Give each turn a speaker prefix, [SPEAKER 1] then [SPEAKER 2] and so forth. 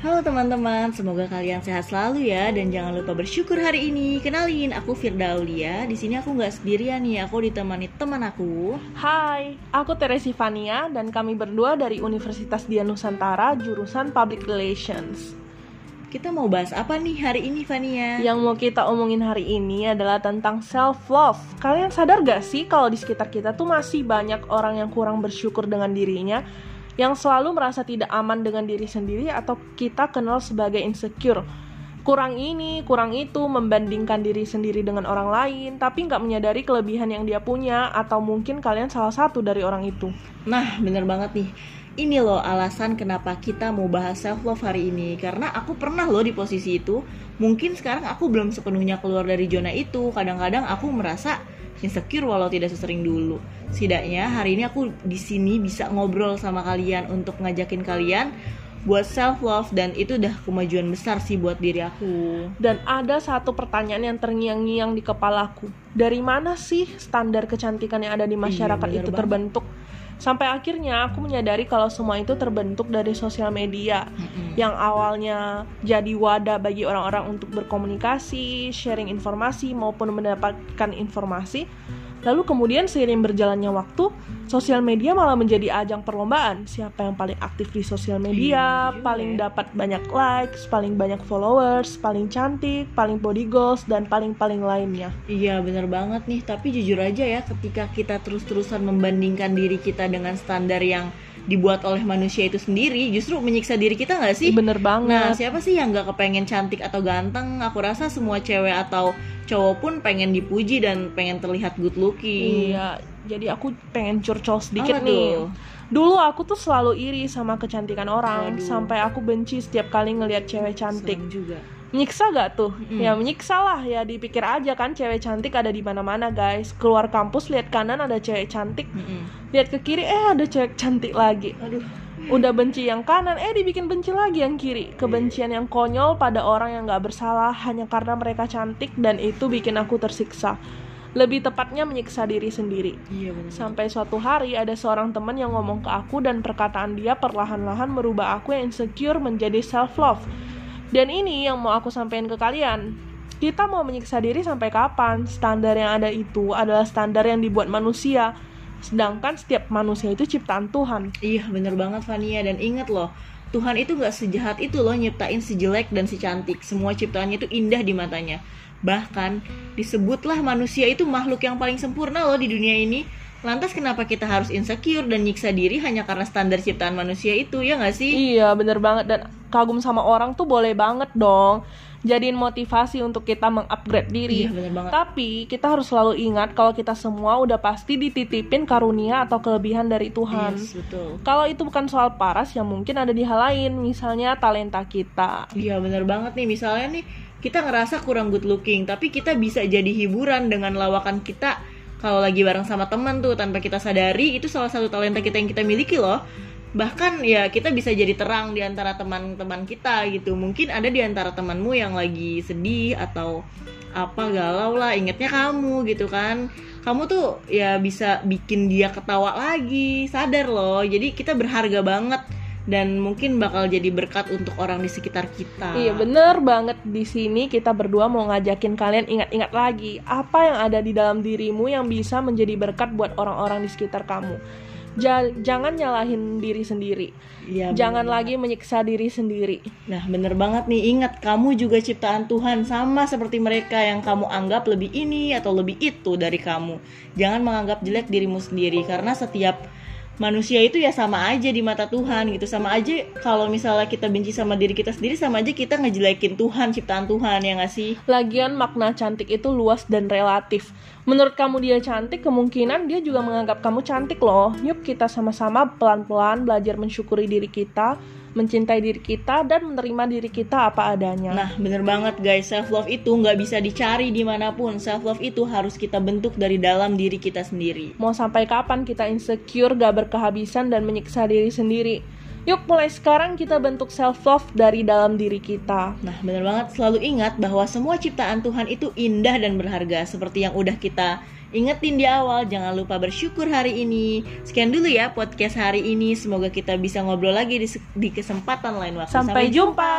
[SPEAKER 1] Halo teman-teman, semoga kalian sehat selalu ya dan jangan lupa bersyukur hari ini. Kenalin, aku Firda Aulia. Di sini aku nggak sendirian nih, aku ditemani teman aku.
[SPEAKER 2] Hai, aku Teresi Fania dan kami berdua dari Universitas Dian Nusantara jurusan Public Relations.
[SPEAKER 1] Kita mau bahas apa nih hari ini, Fania?
[SPEAKER 2] Yang mau kita omongin hari ini adalah tentang self love. Kalian sadar gak sih kalau di sekitar kita tuh masih banyak orang yang kurang bersyukur dengan dirinya? Yang selalu merasa tidak aman dengan diri sendiri atau kita kenal sebagai insecure. Kurang ini, kurang itu, membandingkan diri sendiri dengan orang lain, tapi nggak menyadari kelebihan yang dia punya, atau mungkin kalian salah satu dari orang itu.
[SPEAKER 1] Nah, bener banget nih. Ini loh alasan kenapa kita mau bahas self love hari ini Karena aku pernah loh di posisi itu Mungkin sekarang aku belum sepenuhnya keluar dari zona itu Kadang-kadang aku merasa insecure walau tidak sesering dulu. Setidaknya hari ini aku di sini bisa ngobrol sama kalian untuk ngajakin kalian buat self love dan itu udah kemajuan besar sih buat diri aku.
[SPEAKER 2] Dan ada satu pertanyaan yang terngiang-ngiang di kepalaku. Dari mana sih standar kecantikan yang ada di iya, masyarakat iya, itu banget. terbentuk? Sampai akhirnya aku menyadari kalau semua itu terbentuk dari sosial media mm-hmm. yang awalnya jadi wadah bagi orang-orang untuk berkomunikasi, sharing informasi maupun mendapatkan informasi Lalu kemudian seiring berjalannya waktu, sosial media malah menjadi ajang perlombaan. Siapa yang paling aktif di sosial media, iya, paling dapat banyak likes, paling banyak followers, paling cantik, paling body goals, dan paling-paling lainnya.
[SPEAKER 1] Iya bener banget nih, tapi jujur aja ya ketika kita terus-terusan membandingkan diri kita dengan standar yang dibuat oleh manusia itu sendiri justru menyiksa diri kita nggak sih?
[SPEAKER 2] Bener banget.
[SPEAKER 1] Nah siapa sih yang nggak kepengen cantik atau ganteng? Aku rasa semua cewek atau cowok pun pengen dipuji dan pengen terlihat good looking.
[SPEAKER 2] Iya, jadi aku pengen curcol sedikit nih. Dulu aku tuh selalu iri sama kecantikan orang Aduh. sampai aku benci setiap kali ngelihat cewek cantik. Sering juga. Menyiksa gak tuh? Mm. ya menyiksa lah. Ya dipikir aja kan cewek cantik ada di mana mana guys. Keluar kampus lihat kanan ada cewek cantik. Mm -mm. lihat ke kiri eh ada cewek cantik lagi. Aduh. Udah benci yang kanan eh dibikin benci lagi yang kiri. Kebencian yang konyol pada orang yang gak bersalah hanya karena mereka cantik dan itu bikin aku tersiksa lebih tepatnya menyiksa diri sendiri.
[SPEAKER 1] Iya, bener.
[SPEAKER 2] Sampai suatu hari ada seorang teman yang ngomong ke aku dan perkataan dia perlahan-lahan merubah aku yang insecure menjadi self love. Dan ini yang mau aku sampaikan ke kalian. Kita mau menyiksa diri sampai kapan? Standar yang ada itu adalah standar yang dibuat manusia. Sedangkan setiap manusia itu ciptaan Tuhan.
[SPEAKER 1] Iya, bener banget Fania. Dan ingat loh, Tuhan itu gak sejahat itu loh nyiptain si jelek dan si cantik. Semua ciptaannya itu indah di matanya. Bahkan disebutlah manusia itu makhluk yang paling sempurna loh di dunia ini Lantas kenapa kita harus insecure dan nyiksa diri hanya karena standar ciptaan manusia itu ya nggak sih?
[SPEAKER 2] Iya bener banget dan kagum sama orang tuh boleh banget dong jadiin motivasi untuk kita mengupgrade diri.
[SPEAKER 1] Iya, bener banget.
[SPEAKER 2] Tapi kita harus selalu ingat kalau kita semua udah pasti dititipin karunia atau kelebihan dari Tuhan.
[SPEAKER 1] Yes, betul.
[SPEAKER 2] Kalau itu bukan soal paras yang mungkin ada di hal lain, misalnya talenta kita.
[SPEAKER 1] Iya bener banget nih, misalnya nih kita ngerasa kurang good looking, tapi kita bisa jadi hiburan dengan lawakan kita kalau lagi bareng sama teman tuh tanpa kita sadari itu salah satu talenta kita yang kita miliki loh. Bahkan ya kita bisa jadi terang di antara teman-teman kita gitu. Mungkin ada di antara temanmu yang lagi sedih atau apa galau lah ingetnya kamu gitu kan. Kamu tuh ya bisa bikin dia ketawa lagi sadar loh. Jadi kita berharga banget dan mungkin bakal jadi berkat untuk orang di sekitar kita.
[SPEAKER 2] Iya bener banget di sini kita berdua mau ngajakin kalian ingat-ingat lagi apa yang ada di dalam dirimu yang bisa menjadi berkat buat orang-orang di sekitar kamu. Ja jangan nyalahin diri sendiri.
[SPEAKER 1] Iya,
[SPEAKER 2] jangan bener. lagi menyiksa diri sendiri.
[SPEAKER 1] Nah bener banget nih ingat kamu juga ciptaan Tuhan sama seperti mereka yang kamu anggap lebih ini atau lebih itu dari kamu. Jangan menganggap jelek dirimu sendiri karena setiap manusia itu ya sama aja di mata Tuhan gitu. Sama aja kalau misalnya kita benci sama diri kita sendiri sama aja kita ngejelekin Tuhan ciptaan Tuhan ya nggak sih?
[SPEAKER 2] Lagian makna cantik itu luas dan relatif menurut kamu dia cantik kemungkinan dia juga menganggap kamu cantik loh yuk kita sama-sama pelan-pelan belajar mensyukuri diri kita mencintai diri kita dan menerima diri kita apa adanya.
[SPEAKER 1] Nah, bener banget guys, self love itu nggak bisa dicari di mana pun. Self love itu harus kita bentuk dari dalam diri kita sendiri.
[SPEAKER 2] Mau sampai kapan kita insecure, gak berkehabisan dan menyiksa diri sendiri? Yuk mulai sekarang kita bentuk self love dari dalam diri kita.
[SPEAKER 1] Nah, bener banget. Selalu ingat bahwa semua ciptaan Tuhan itu indah dan berharga. Seperti yang udah kita ingetin di awal, jangan lupa bersyukur hari ini. Sekian dulu ya podcast hari ini. Semoga kita bisa ngobrol lagi di, di kesempatan lain waktu.
[SPEAKER 2] Sampai, Sampai jumpa.